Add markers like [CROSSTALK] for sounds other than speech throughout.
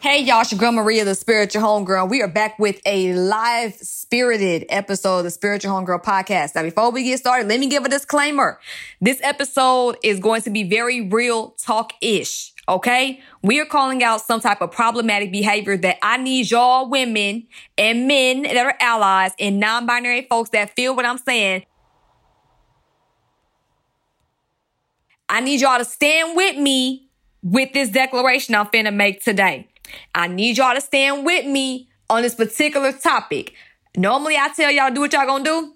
Hey y'all, it's your girl Maria, the Spiritual Homegirl. We are back with a live spirited episode of the Spiritual Homegirl podcast. Now, before we get started, let me give a disclaimer. This episode is going to be very real talk-ish. Okay. We are calling out some type of problematic behavior that I need y'all women and men that are allies and non-binary folks that feel what I'm saying. I need y'all to stand with me with this declaration I'm finna make today. I need y'all to stand with me on this particular topic. Normally I tell y'all do what y'all gonna do.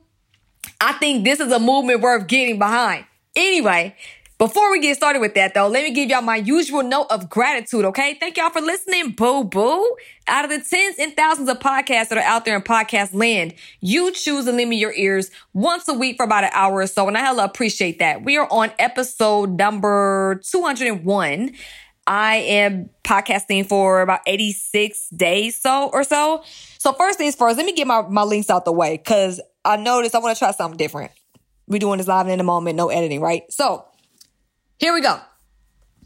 I think this is a movement worth getting behind. Anyway, before we get started with that though, let me give y'all my usual note of gratitude, okay? Thank y'all for listening, boo boo. Out of the tens and thousands of podcasts that are out there in podcast land, you choose to lend me your ears once a week for about an hour or so, and I hella appreciate that. We are on episode number 201. I am podcasting for about 86 days so or so. So first things first, let me get my, my links out the way because I noticed I want to try something different. We're doing this live in a moment, no editing, right? So here we go.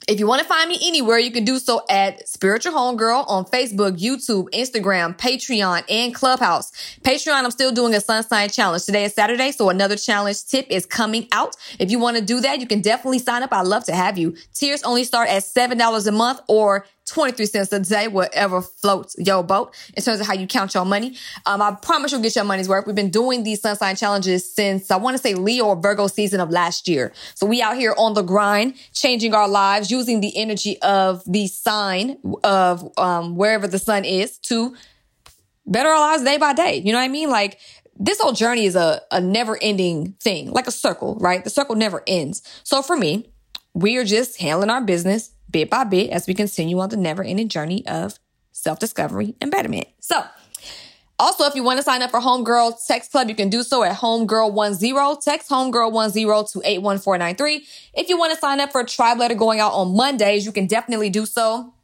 If you want to find me anywhere, you can do so at Spiritual Homegirl on Facebook, YouTube, Instagram, Patreon, and Clubhouse. Patreon, I'm still doing a sun sign challenge. Today is Saturday, so another challenge tip is coming out. If you want to do that, you can definitely sign up. I'd love to have you. Tiers only start at $7 a month or 23 cents a day, whatever floats your boat in terms of how you count your money. Um, I promise you'll get your money's worth. We've been doing these sun sign challenges since I want to say Leo or Virgo season of last year. So we out here on the grind, changing our lives, using the energy of the sign of um, wherever the sun is to better our lives day by day. You know what I mean? Like this whole journey is a, a never ending thing, like a circle, right? The circle never ends. So for me, we are just handling our business bit by bit as we continue on the never ending journey of self discovery and betterment. So, also, if you want to sign up for Homegirl Text Club, you can do so at Homegirl10. Text Homegirl10 to 81493. If you want to sign up for a tribe letter going out on Mondays, you can definitely do so.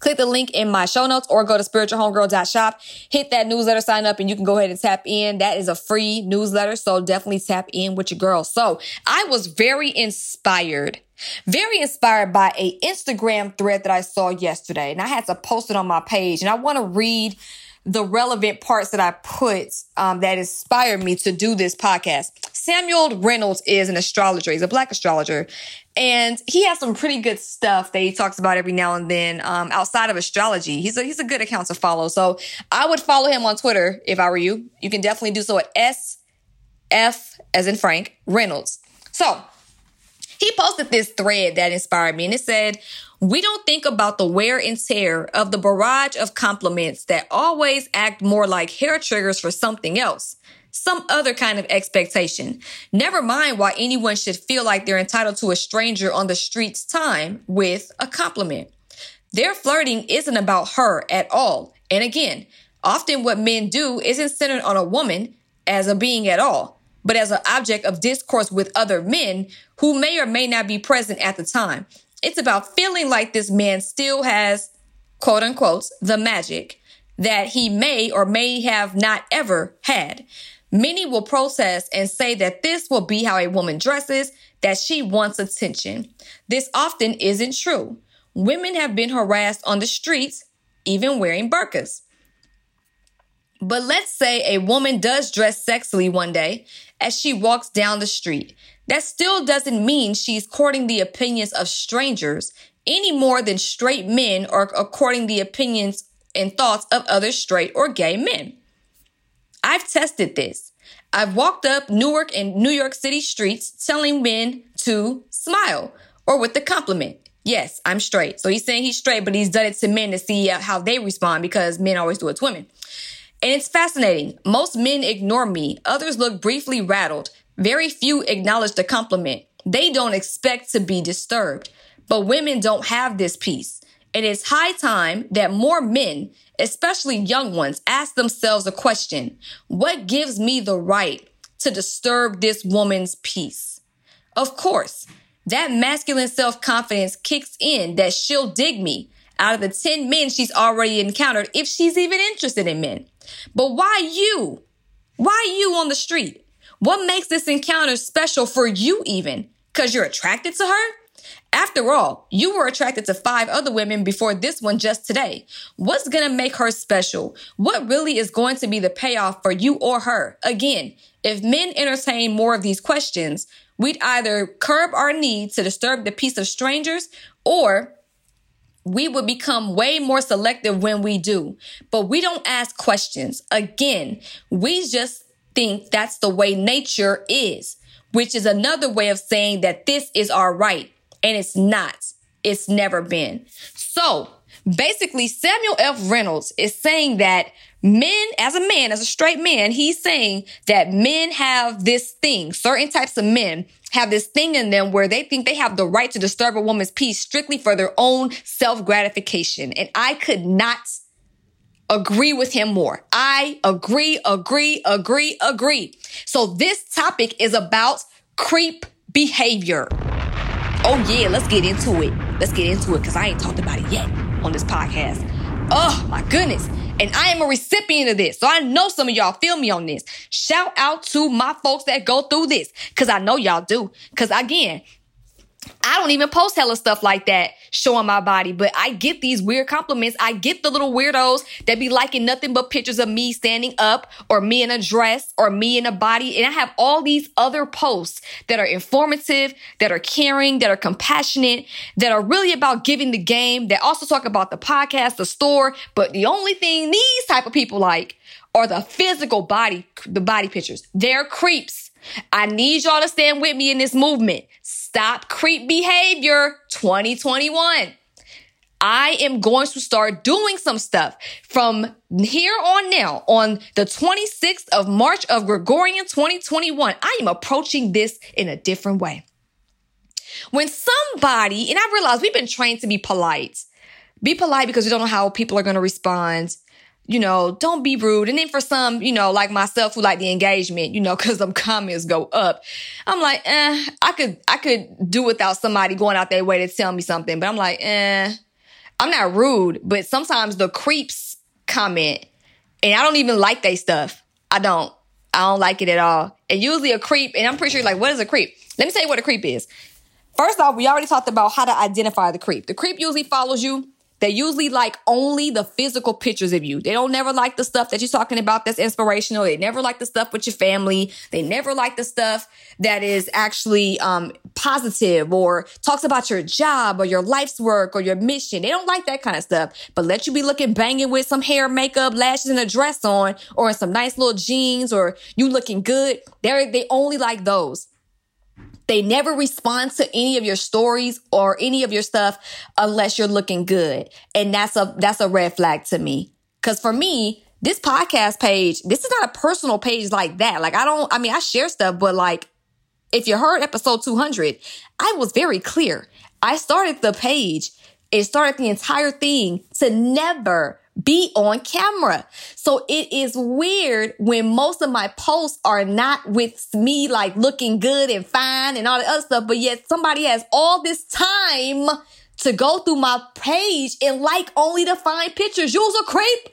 Click the link in my show notes or go to spiritualhomegirl.shop. Hit that newsletter, sign up, and you can go ahead and tap in. That is a free newsletter, so definitely tap in with your girl. So I was very inspired very inspired by a Instagram thread that I saw yesterday and I had to post it on my page and I want to read the relevant parts that I put um, that inspired me to do this podcast. Samuel Reynolds is an astrologer. He's a black astrologer. And he has some pretty good stuff that he talks about every now and then um, outside of astrology. He's a, he's a good account to follow. So I would follow him on Twitter if I were you. You can definitely do so at SF, as in Frank, Reynolds. So he posted this thread that inspired me and it said, we don't think about the wear and tear of the barrage of compliments that always act more like hair triggers for something else. Some other kind of expectation. Never mind why anyone should feel like they're entitled to a stranger on the street's time with a compliment. Their flirting isn't about her at all. And again, often what men do isn't centered on a woman as a being at all but as an object of discourse with other men who may or may not be present at the time. It's about feeling like this man still has, quote unquote, the magic that he may or may have not ever had. Many will protest and say that this will be how a woman dresses, that she wants attention. This often isn't true. Women have been harassed on the streets, even wearing burqas. But let's say a woman does dress sexily one day as she walks down the street. That still doesn't mean she's courting the opinions of strangers any more than straight men are courting the opinions and thoughts of other straight or gay men. I've tested this. I've walked up Newark and New York City streets telling men to smile or with the compliment. Yes, I'm straight. So he's saying he's straight, but he's done it to men to see how they respond because men always do it to women. And it's fascinating. Most men ignore me. Others look briefly rattled. Very few acknowledge the compliment. They don't expect to be disturbed. But women don't have this peace. And It is high time that more men, especially young ones, ask themselves a question. What gives me the right to disturb this woman's peace? Of course, that masculine self confidence kicks in that she'll dig me out of the 10 men she's already encountered if she's even interested in men. But why you? Why you on the street? What makes this encounter special for you even? Cause you're attracted to her? After all, you were attracted to five other women before this one just today. What's gonna make her special? What really is going to be the payoff for you or her? Again, if men entertain more of these questions, we'd either curb our need to disturb the peace of strangers or we would become way more selective when we do. But we don't ask questions. Again, we just think that's the way nature is, which is another way of saying that this is our right. And it's not. It's never been. So basically, Samuel F. Reynolds is saying that men, as a man, as a straight man, he's saying that men have this thing, certain types of men have this thing in them where they think they have the right to disturb a woman's peace strictly for their own self gratification. And I could not agree with him more. I agree, agree, agree, agree. So this topic is about creep behavior. Oh yeah, let's get into it. Let's get into it because I ain't talked about it yet on this podcast. Oh my goodness. And I am a recipient of this. So I know some of y'all feel me on this. Shout out to my folks that go through this because I know y'all do. Because again, I don't even post hella stuff like that showing my body, but I get these weird compliments. I get the little weirdos that be liking nothing but pictures of me standing up or me in a dress or me in a body. And I have all these other posts that are informative, that are caring, that are compassionate, that are really about giving the game, that also talk about the podcast, the store. But the only thing these type of people like are the physical body, the body pictures. They're creeps. I need y'all to stand with me in this movement. Stop creep behavior 2021. I am going to start doing some stuff from here on now on the 26th of March of Gregorian 2021. I am approaching this in a different way. When somebody, and I realize we've been trained to be polite, be polite because we don't know how people are going to respond you know, don't be rude. And then for some, you know, like myself who like the engagement, you know, [LAUGHS] cause them comments go up. I'm like, eh, I could, I could do without somebody going out their way to tell me something, but I'm like, eh, I'm not rude, but sometimes the creeps comment and I don't even like they stuff. I don't. I don't like it at all. And usually a creep, and I'm pretty sure like, what is a creep? Let me tell you what a creep is. First off, we already talked about how to identify the creep. The creep usually follows you they usually like only the physical pictures of you. They don't never like the stuff that you're talking about that's inspirational. They never like the stuff with your family. They never like the stuff that is actually um, positive or talks about your job or your life's work or your mission. They don't like that kind of stuff. But let you be looking banging with some hair, makeup, lashes, and a dress on, or in some nice little jeans, or you looking good. They they only like those. They never respond to any of your stories or any of your stuff unless you're looking good. And that's a, that's a red flag to me. Cause for me, this podcast page, this is not a personal page like that. Like I don't, I mean, I share stuff, but like if you heard episode 200, I was very clear. I started the page. It started the entire thing to never be on camera. So it is weird when most of my posts are not with me like looking good and fine and all the other stuff, but yet somebody has all this time to go through my page and like only to find pictures. You's a creep.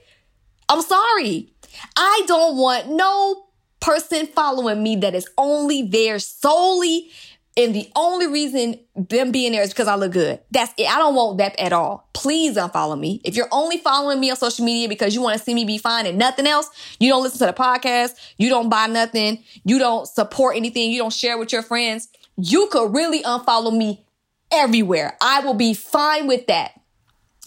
I'm sorry. I don't want no person following me that is only there solely and the only reason them being there is because I look good. That's it. I don't want that at all. Please unfollow me. If you're only following me on social media because you want to see me be fine and nothing else, you don't listen to the podcast, you don't buy nothing, you don't support anything, you don't share with your friends, you could really unfollow me everywhere. I will be fine with that.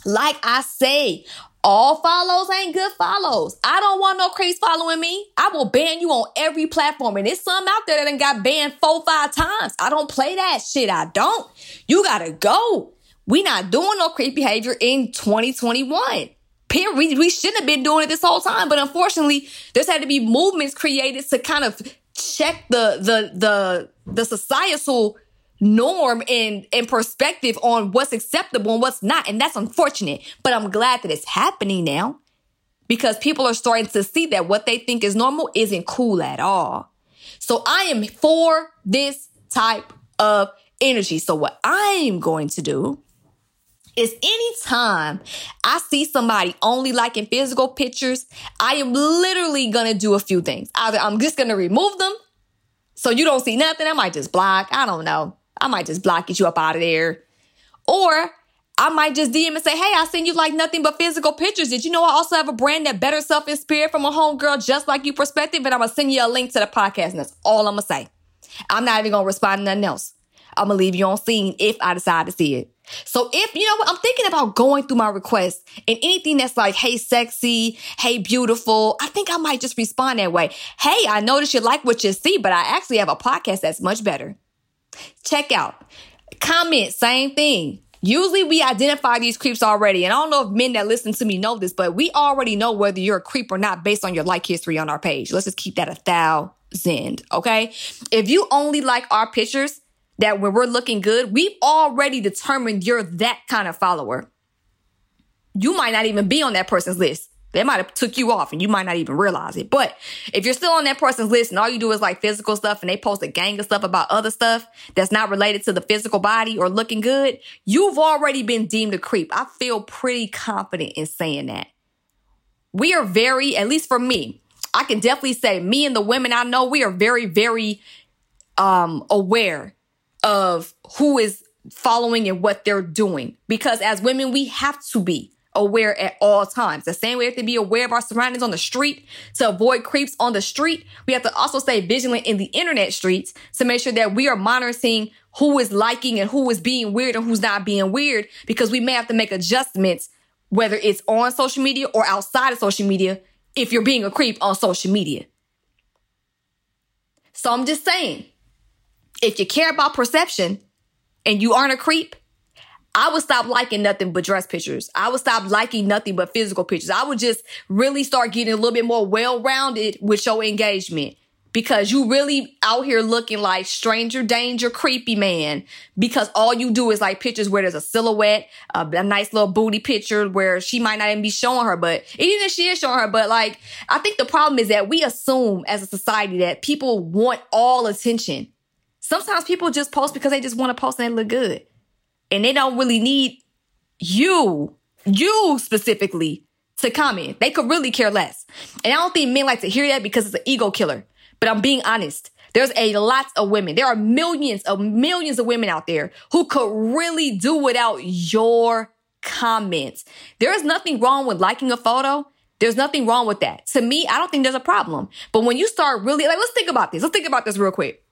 Like I say, all follows ain't good follows. I don't want no creeps following me. I will ban you on every platform. And there's some out there that got banned four, five times. I don't play that shit. I don't. You gotta go. We not doing no creep behavior in 2021. Period. We, we shouldn't have been doing it this whole time. But unfortunately, there's had to be movements created to kind of check the, the, the, the societal norm and, and perspective on what's acceptable and what's not. And that's unfortunate, but I'm glad that it's happening now because people are starting to see that what they think is normal isn't cool at all. So I am for this type of energy. So what I'm going to do is anytime I see somebody only liking physical pictures, I am literally gonna do a few things. Either I'm just gonna remove them so you don't see nothing. I might just block. I don't know. I might just block, you up out of there. Or I might just DM and say, hey, I send you like nothing but physical pictures. Did you know I also have a brand that better self inspired from a homegirl just like you perspective? And I'm gonna send you a link to the podcast, and that's all I'm gonna say. I'm not even gonna respond to nothing else. I'm gonna leave you on seen if I decide to see it. So if, you know what, I'm thinking about going through my requests and anything that's like, hey, sexy, hey, beautiful, I think I might just respond that way. Hey, I notice you like what you see, but I actually have a podcast that's much better. Check out. Comment, same thing. Usually we identify these creeps already. And I don't know if men that listen to me know this, but we already know whether you're a creep or not based on your like history on our page. Let's just keep that a thousand. Okay. If you only like our pictures, that when we're looking good, we've already determined you're that kind of follower. You might not even be on that person's list. They might have took you off and you might not even realize it. But if you're still on that person's list and all you do is like physical stuff and they post a gang of stuff about other stuff that's not related to the physical body or looking good, you've already been deemed a creep. I feel pretty confident in saying that. We are very, at least for me, I can definitely say me and the women I know, we are very, very um aware of who is following and what they're doing. Because as women, we have to be aware at all times. The same way we have to be aware of our surroundings on the street to avoid creeps on the street. We have to also stay vigilant in the internet streets to make sure that we are monitoring who is liking and who is being weird and who's not being weird because we may have to make adjustments, whether it's on social media or outside of social media, if you're being a creep on social media. So I'm just saying, if you care about perception and you aren't a creep, I would stop liking nothing but dress pictures. I would stop liking nothing but physical pictures. I would just really start getting a little bit more well rounded with your engagement because you really out here looking like stranger danger creepy man because all you do is like pictures where there's a silhouette a, a, nice little booty picture where she might not even be showing her but even if she is showing her but like i think the problem is that we assume as a society that people want all attention Sometimes people just post because they just want to post and they look good. And they don't really need you, you specifically, to comment. They could really care less. And I don't think men like to hear that because it's an ego killer. But I'm being honest. There's a lot of women. There are millions of millions of women out there who could really do without your comments. There is nothing wrong with liking a photo. There's nothing wrong with that. To me, I don't think there's a problem. But when you start really, like, let's think about this. Let's think about this real quick.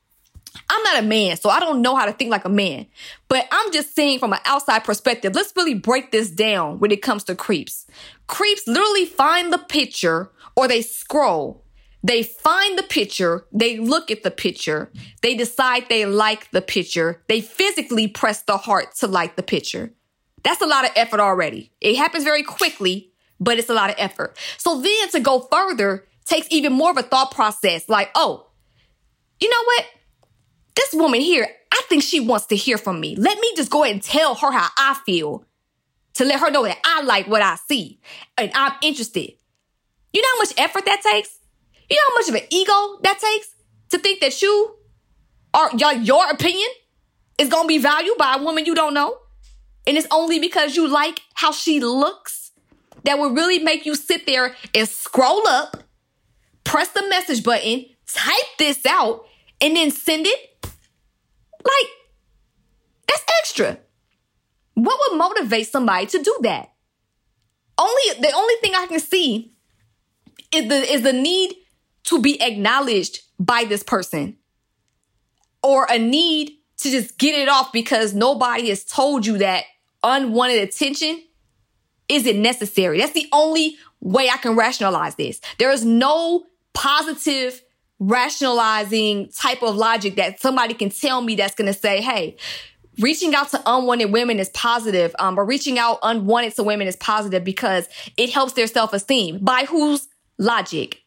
I'm not a man, so I don't know how to think like a man. But I'm just saying from an outside perspective, let's really break this down when it comes to creeps. Creeps literally find the picture or they scroll. They find the picture, they look at the picture, they decide they like the picture, they physically press the heart to like the picture. That's a lot of effort already. It happens very quickly, but it's a lot of effort. So then to go further takes even more of a thought process like, oh, you know what? Woman here, I think she wants to hear from me. Let me just go ahead and tell her how I feel to let her know that I like what I see and I'm interested. You know how much effort that takes? You know how much of an ego that takes to think that you or your, your opinion is going to be valued by a woman you don't know? And it's only because you like how she looks that will really make you sit there and scroll up, press the message button, type this out, and then send it like, that's extra. What would motivate somebody to do that? Only the only thing I can see is the is the need to be acknowledged by this person. Or a need to just get it off because nobody has told you that unwanted attention isn't necessary. That's the only way I can rationalize this. There is no positive rationalizing type of logic that somebody can tell me that's going to say, hey, reaching out to unwanted women is positive, um, or reaching out unwanted to women is positive because it helps their self esteem. By whose logic?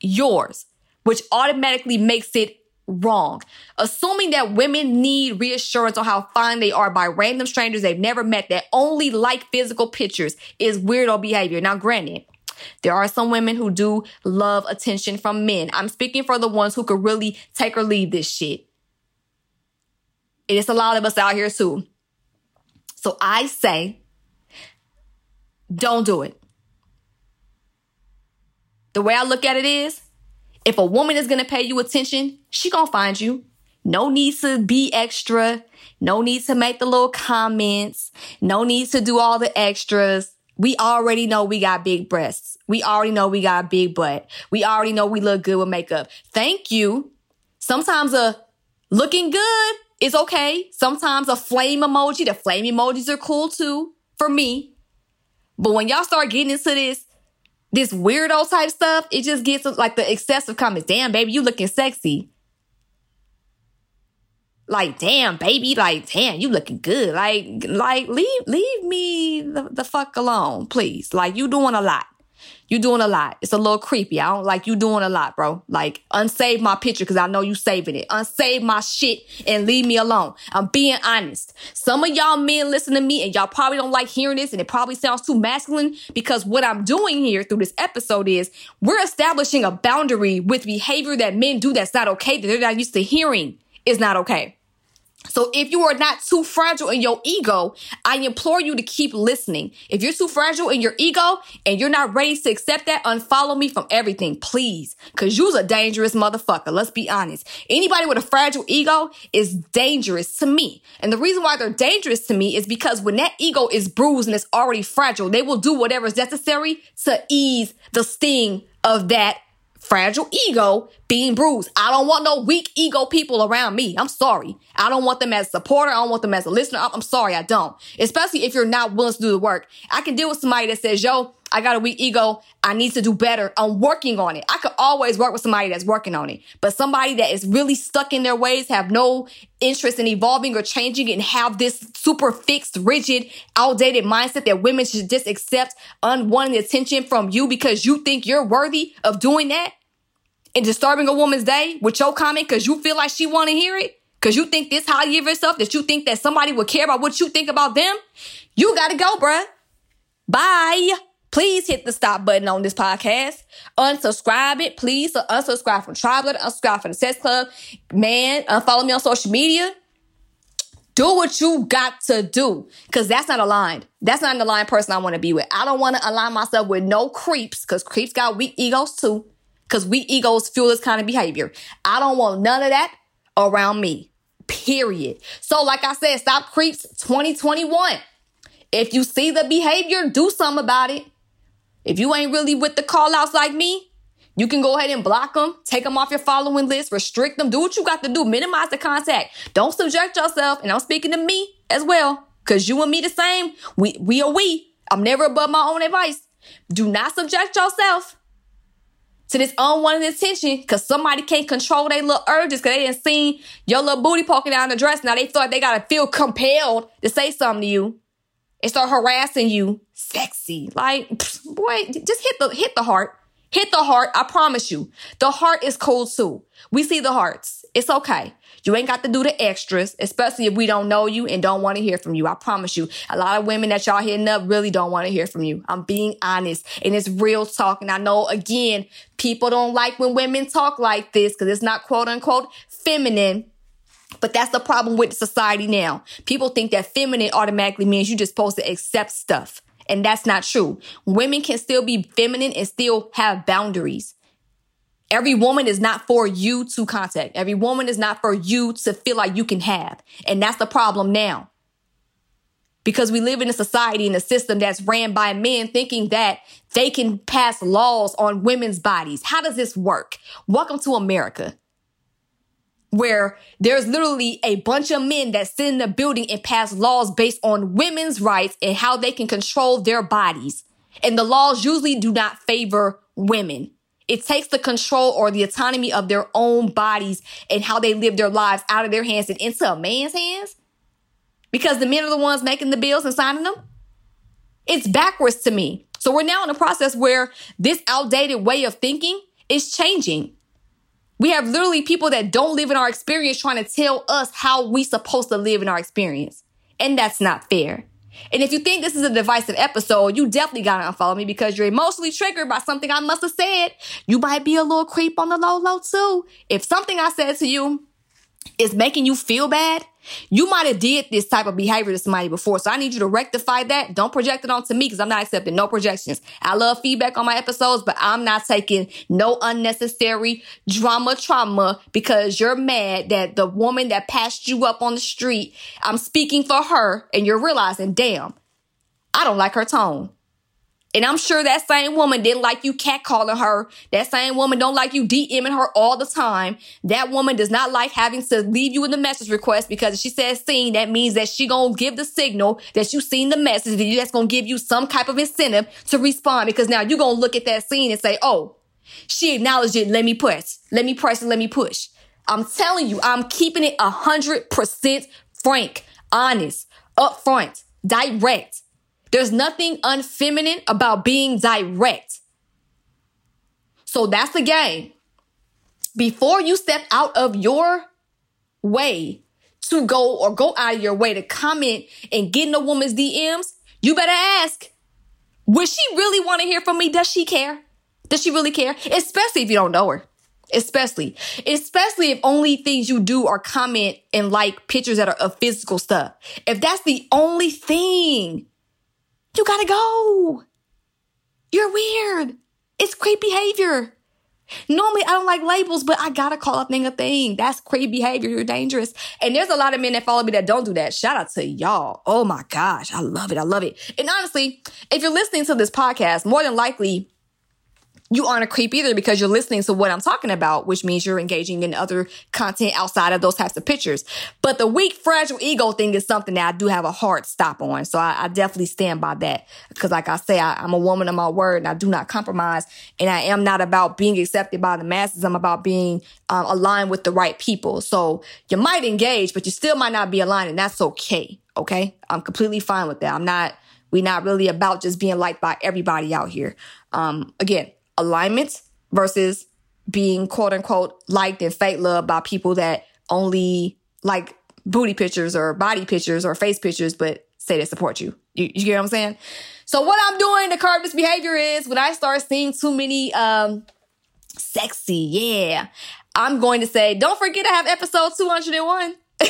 Yours, which automatically makes it wrong. Assuming that women need reassurance on how fine they are by random strangers they've never met that only like physical pictures is weirdo behavior. Now, granted, there are some women who do love attention from men. I'm speaking for the ones who could really take or leave this shit. It's a lot of us out here too. So I say, don't do it. The way I look at it is, if a woman is gonna pay you attention, she gonna find you. No need to be extra. No need to make the little comments. No need to do all the extras. We already know we got big breasts. We already know we got a big butt. We already know we look good with makeup. Thank you. Sometimes a looking good is okay. Sometimes a flame emoji, the flame emojis are cool too for me. But when y'all start getting into this, this weirdo type stuff, it just gets like the excessive comments. Damn, baby, you looking sexy. Like, damn, baby, like, damn, you looking good. Like, like, leave, leave me the, the fuck alone, please. Like, you doing a lot. You doing a lot. It's a little creepy. I don't like you doing a lot, bro. Like, unsave my picture because I know you saving it. Unsave my shit and leave me alone. I'm being honest. Some of y'all men listen to me and y'all probably don't like hearing this and it probably sounds too masculine because what I'm doing here through this episode is we're establishing a boundary with behavior that men do that's not okay, that they're not used to hearing is not okay. So if you are not too fragile in your ego, I implore you to keep listening. If you're too fragile in your ego and you're not ready to accept that, unfollow me from everything, please. Cause you's a dangerous motherfucker. Let's be honest. Anybody with a fragile ego is dangerous to me. And the reason why they're dangerous to me is because when that ego is bruised and it's already fragile, they will do whatever is necessary to ease the sting of that fragile ego being bruised. I don't want no weak ego people around me. I'm sorry. I don't want them as a supporter. I don't want them as a listener. I'm sorry. I don't. Especially if you're not willing to do the work. I can deal with somebody that says, yo, I got a weak ego. I need to do better. I'm working on it. I could always work with somebody that's working on it. But somebody that is really stuck in their ways, have no interest in evolving or changing and have this super fixed, rigid, outdated mindset that women should just accept unwanted attention from you because you think you're worthy of doing that and disturbing a woman's day with your comment because you feel like she want to hear it. Cause you think this highly of yourself that you think that somebody would care about what you think about them. You gotta go, bruh. Bye. Please hit the stop button on this podcast. Unsubscribe it, please. So unsubscribe from Tribe unsubscribe from the Text Club. Man, unfollow me on social media. Do what you got to do. Cause that's not aligned. That's not an aligned person I want to be with. I don't want to align myself with no creeps, cause creeps got weak egos too. Cause we egos fuel this kind of behavior. I don't want none of that around me. Period. So, like I said, stop creeps 2021. If you see the behavior, do something about it. If you ain't really with the call outs like me, you can go ahead and block them, take them off your following list, restrict them, do what you got to do, minimize the contact. Don't subject yourself, and I'm speaking to me as well, because you and me the same. We we are we. I'm never above my own advice. Do not subject yourself to this unwanted attention because somebody can't control their little urges because they didn't see your little booty poking out in the dress. Now they like they gotta feel compelled to say something to you and start harassing you sexy. Like, boy, just hit the hit the heart. Hit the heart. I promise you. The heart is cool too. We see the hearts. It's okay. You ain't got to do the extras, especially if we don't know you and don't want to hear from you. I promise you. A lot of women that y'all hitting up really don't want to hear from you. I'm being honest and it's real talk. And I know again, people don't like when women talk like this because it's not quote unquote feminine. But that's the problem with society now. People think that feminine automatically means you're just supposed to accept stuff. And that's not true. Women can still be feminine and still have boundaries. Every woman is not for you to contact. Every woman is not for you to feel like you can have. And that's the problem now. Because we live in a society and a system that's ran by men thinking that they can pass laws on women's bodies. How does this work? Welcome to America where there's literally a bunch of men that sit in the building and pass laws based on women's rights and how they can control their bodies. And the laws usually do not favor women. It takes the control or the autonomy of their own bodies and how they live their lives out of their hands and into a man's hands because the men are the ones making the bills and signing them. It's backwards to me. So we're now in a process where this outdated way of thinking is changing. We have literally people that don't live in our experience trying to tell us how we supposed to live in our experience. And that's not fair. And if you think this is a divisive episode, you definitely gotta unfollow me because you're emotionally triggered by something I must have said. You might be a little creep on the low low too. If something I said to you is making you feel bad, you might have did this type of behavior to somebody before. So I need you to rectify that. Don't project it onto me because I'm not accepting no projections. I love feedback on my episodes, but I'm not taking no unnecessary drama trauma because you're mad that the woman that passed you up on the street, I'm speaking for her and you're realizing, damn, I don't like her tone. And I'm sure that same woman didn't like you catcalling her. That same woman don't like you DMing her all the time. That woman does not like having to leave you in the message request because if she says seen, that means that she gonna give the signal that you seen the message that's gonna give you some type of incentive to respond because now you're gonna look at that seen and say, oh, she acknowledged it. Let me press. Let me press and let me push. I'm telling you, I'm keeping it a hundred percent frank, honest, upfront, direct. There's nothing unfeminine about being direct. So that's the game. Before you step out of your way to go or go out of your way to comment and get in a woman's DMs, you better ask, would she really want to hear from me? Does she care? Does she really care? Especially if you don't know her. Especially, especially if only things you do are comment and like pictures that are of physical stuff. If that's the only thing you gotta go. You're weird. It's creep behavior. Normally, I don't like labels, but I gotta call a thing a thing. That's creep behavior. You're dangerous. And there's a lot of men that follow me that don't do that. Shout out to y'all. Oh my gosh. I love it. I love it. And honestly, if you're listening to this podcast, more than likely, you aren't a creep either because you're listening to what I'm talking about, which means you're engaging in other content outside of those types of pictures. But the weak, fragile ego thing is something that I do have a hard stop on. So I, I definitely stand by that. Because like I say, I, am a woman of my word and I do not compromise. And I am not about being accepted by the masses. I'm about being um, aligned with the right people. So you might engage, but you still might not be aligned and that's okay. Okay. I'm completely fine with that. I'm not, we're not really about just being liked by everybody out here. Um, again, alignment versus being quote unquote liked and fake loved by people that only like booty pictures or body pictures or face pictures, but say they support you. You, you get what I'm saying? So what I'm doing to curb this behavior is when I start seeing too many, um, sexy, yeah, I'm going to say, don't forget to have episode 201. [LAUGHS]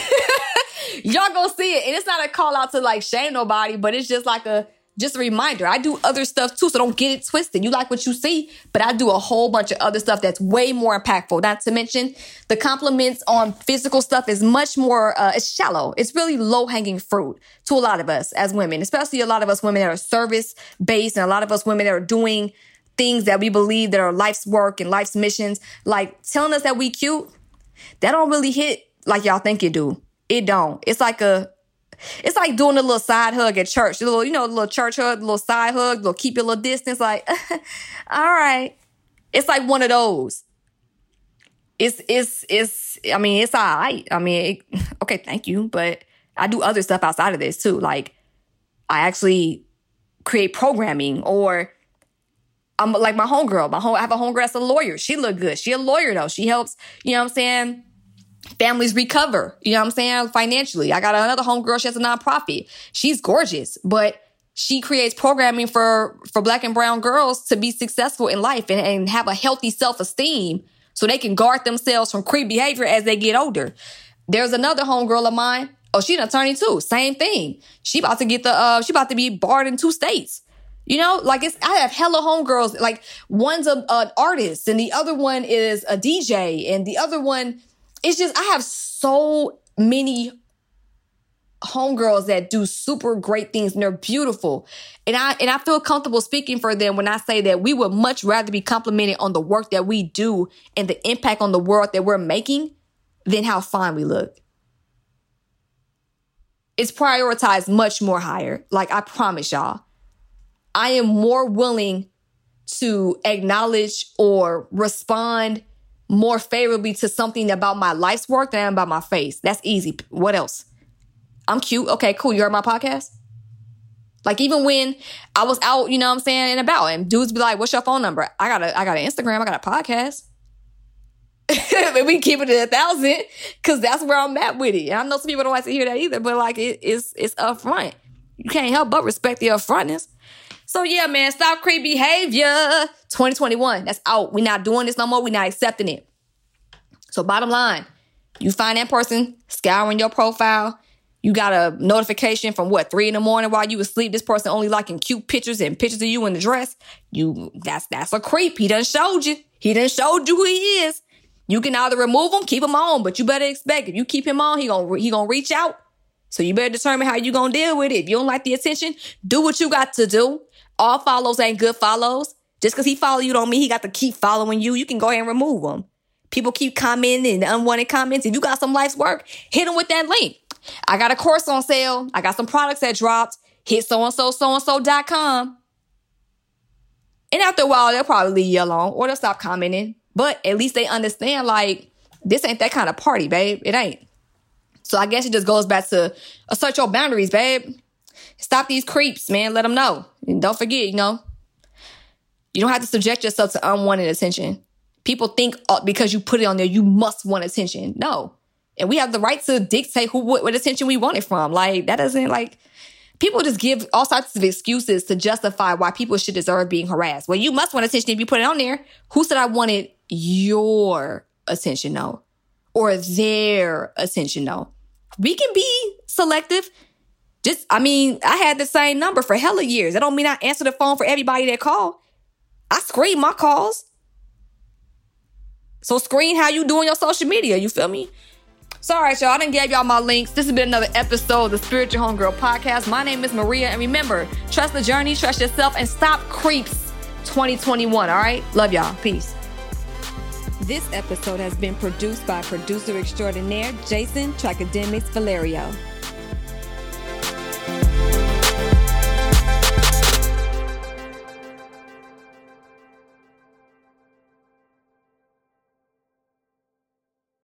Y'all go see it. And it's not a call out to like shame nobody, but it's just like a, just a reminder, I do other stuff too, so don't get it twisted. You like what you see, but I do a whole bunch of other stuff that's way more impactful. Not to mention the compliments on physical stuff is much more, uh, it's shallow. It's really low hanging fruit to a lot of us as women, especially a lot of us women that are service based and a lot of us women that are doing things that we believe that are life's work and life's missions. Like telling us that we cute, that don't really hit like y'all think it do. It don't. It's like a, it's like doing a little side hug at church. A little, you know, a little church hug, a little side hug, a little keep your little distance. Like, [LAUGHS] all right. It's like one of those. It's, it's, it's, I mean, it's all right. I mean, it, [LAUGHS] okay, thank you. But I do other stuff outside of this too. Like, I actually create programming or I'm like my homegirl. My home, I have a homegirl that's a lawyer. She look good. She a lawyer though. She helps, you know what I'm saying? Families recover. You know what I'm saying? Financially. I got another homegirl. She has a nonprofit. She's gorgeous, but she creates programming for, for black and brown girls to be successful in life and, and have a healthy self-esteem so they can guard themselves from creep behavior as they get older. There's another homegirl of mine. Oh, she's an attorney too. Same thing. She about to get the, uh, she about to be barred in two states. You know, like it's, I have hella homegirls. Like one's a, an artist and the other one is a DJ and the other one it's just I have so many homegirls that do super great things and they're beautiful. And I and I feel comfortable speaking for them when I say that we would much rather be complimented on the work that we do and the impact on the world that we're making than how fine we look. It's prioritized much more higher. Like I promise y'all. I am more willing to acknowledge or respond more favorably to something about my life's work than about my face. That's easy. What else? I'm cute. Okay, cool. You heard my podcast? Like even when I was out, you know what I'm saying, and about, and dudes be like, what's your phone number? I got a I got an Instagram, I got a podcast. [LAUGHS] we keep it at a thousand because that's where I'm at with it. And I know some people don't like to hear that either, but like it, it's it's upfront. You can't help but respect the upfrontness. So yeah, man, stop creep behavior. 2021, that's out. We're not doing this no more. We're not accepting it. So bottom line, You find that person scouring your profile. You got a notification from what three in the morning while you asleep. This person only liking cute pictures and pictures of you in the dress. You that's that's a creep. He done showed you. He done showed you who he is. You can either remove him, keep him on, but you better expect if you keep him on, he gonna he gonna reach out. So you better determine how you gonna deal with it. If you don't like the attention, do what you got to do. All follows ain't good follows. Just because he follow you don't mean he got to keep following you. You can go ahead and remove him. People keep commenting and unwanted comments. If you got some life's work, hit them with that link. I got a course on sale. I got some products that dropped. Hit so and so, so and so.com. And after a while, they'll probably leave you alone or they'll stop commenting. But at least they understand, like, this ain't that kind of party, babe. It ain't. So I guess it just goes back to uh, assert your boundaries, babe. Stop these creeps, man. Let them know. And don't forget, you know, you don't have to subject yourself to unwanted attention. People think uh, because you put it on there, you must want attention. No. And we have the right to dictate who what, what attention we want it from. Like that doesn't like people just give all sorts of excuses to justify why people should deserve being harassed. Well, you must want attention if you put it on there. Who said I wanted your attention? No. Or their attention? No. We can be selective. Just, I mean, I had the same number for hella years. That don't mean I answer the phone for everybody that call. I screen my calls. So screen how you doing your social media. You feel me? So, all right, y'all. I didn't gave y'all my links. This has been another episode of the Spiritual Homegirl Podcast. My name is Maria, and remember, trust the journey, trust yourself, and stop creeps 2021. All right? Love y'all. Peace. This episode has been produced by producer extraordinaire Jason Tracademics Valerio.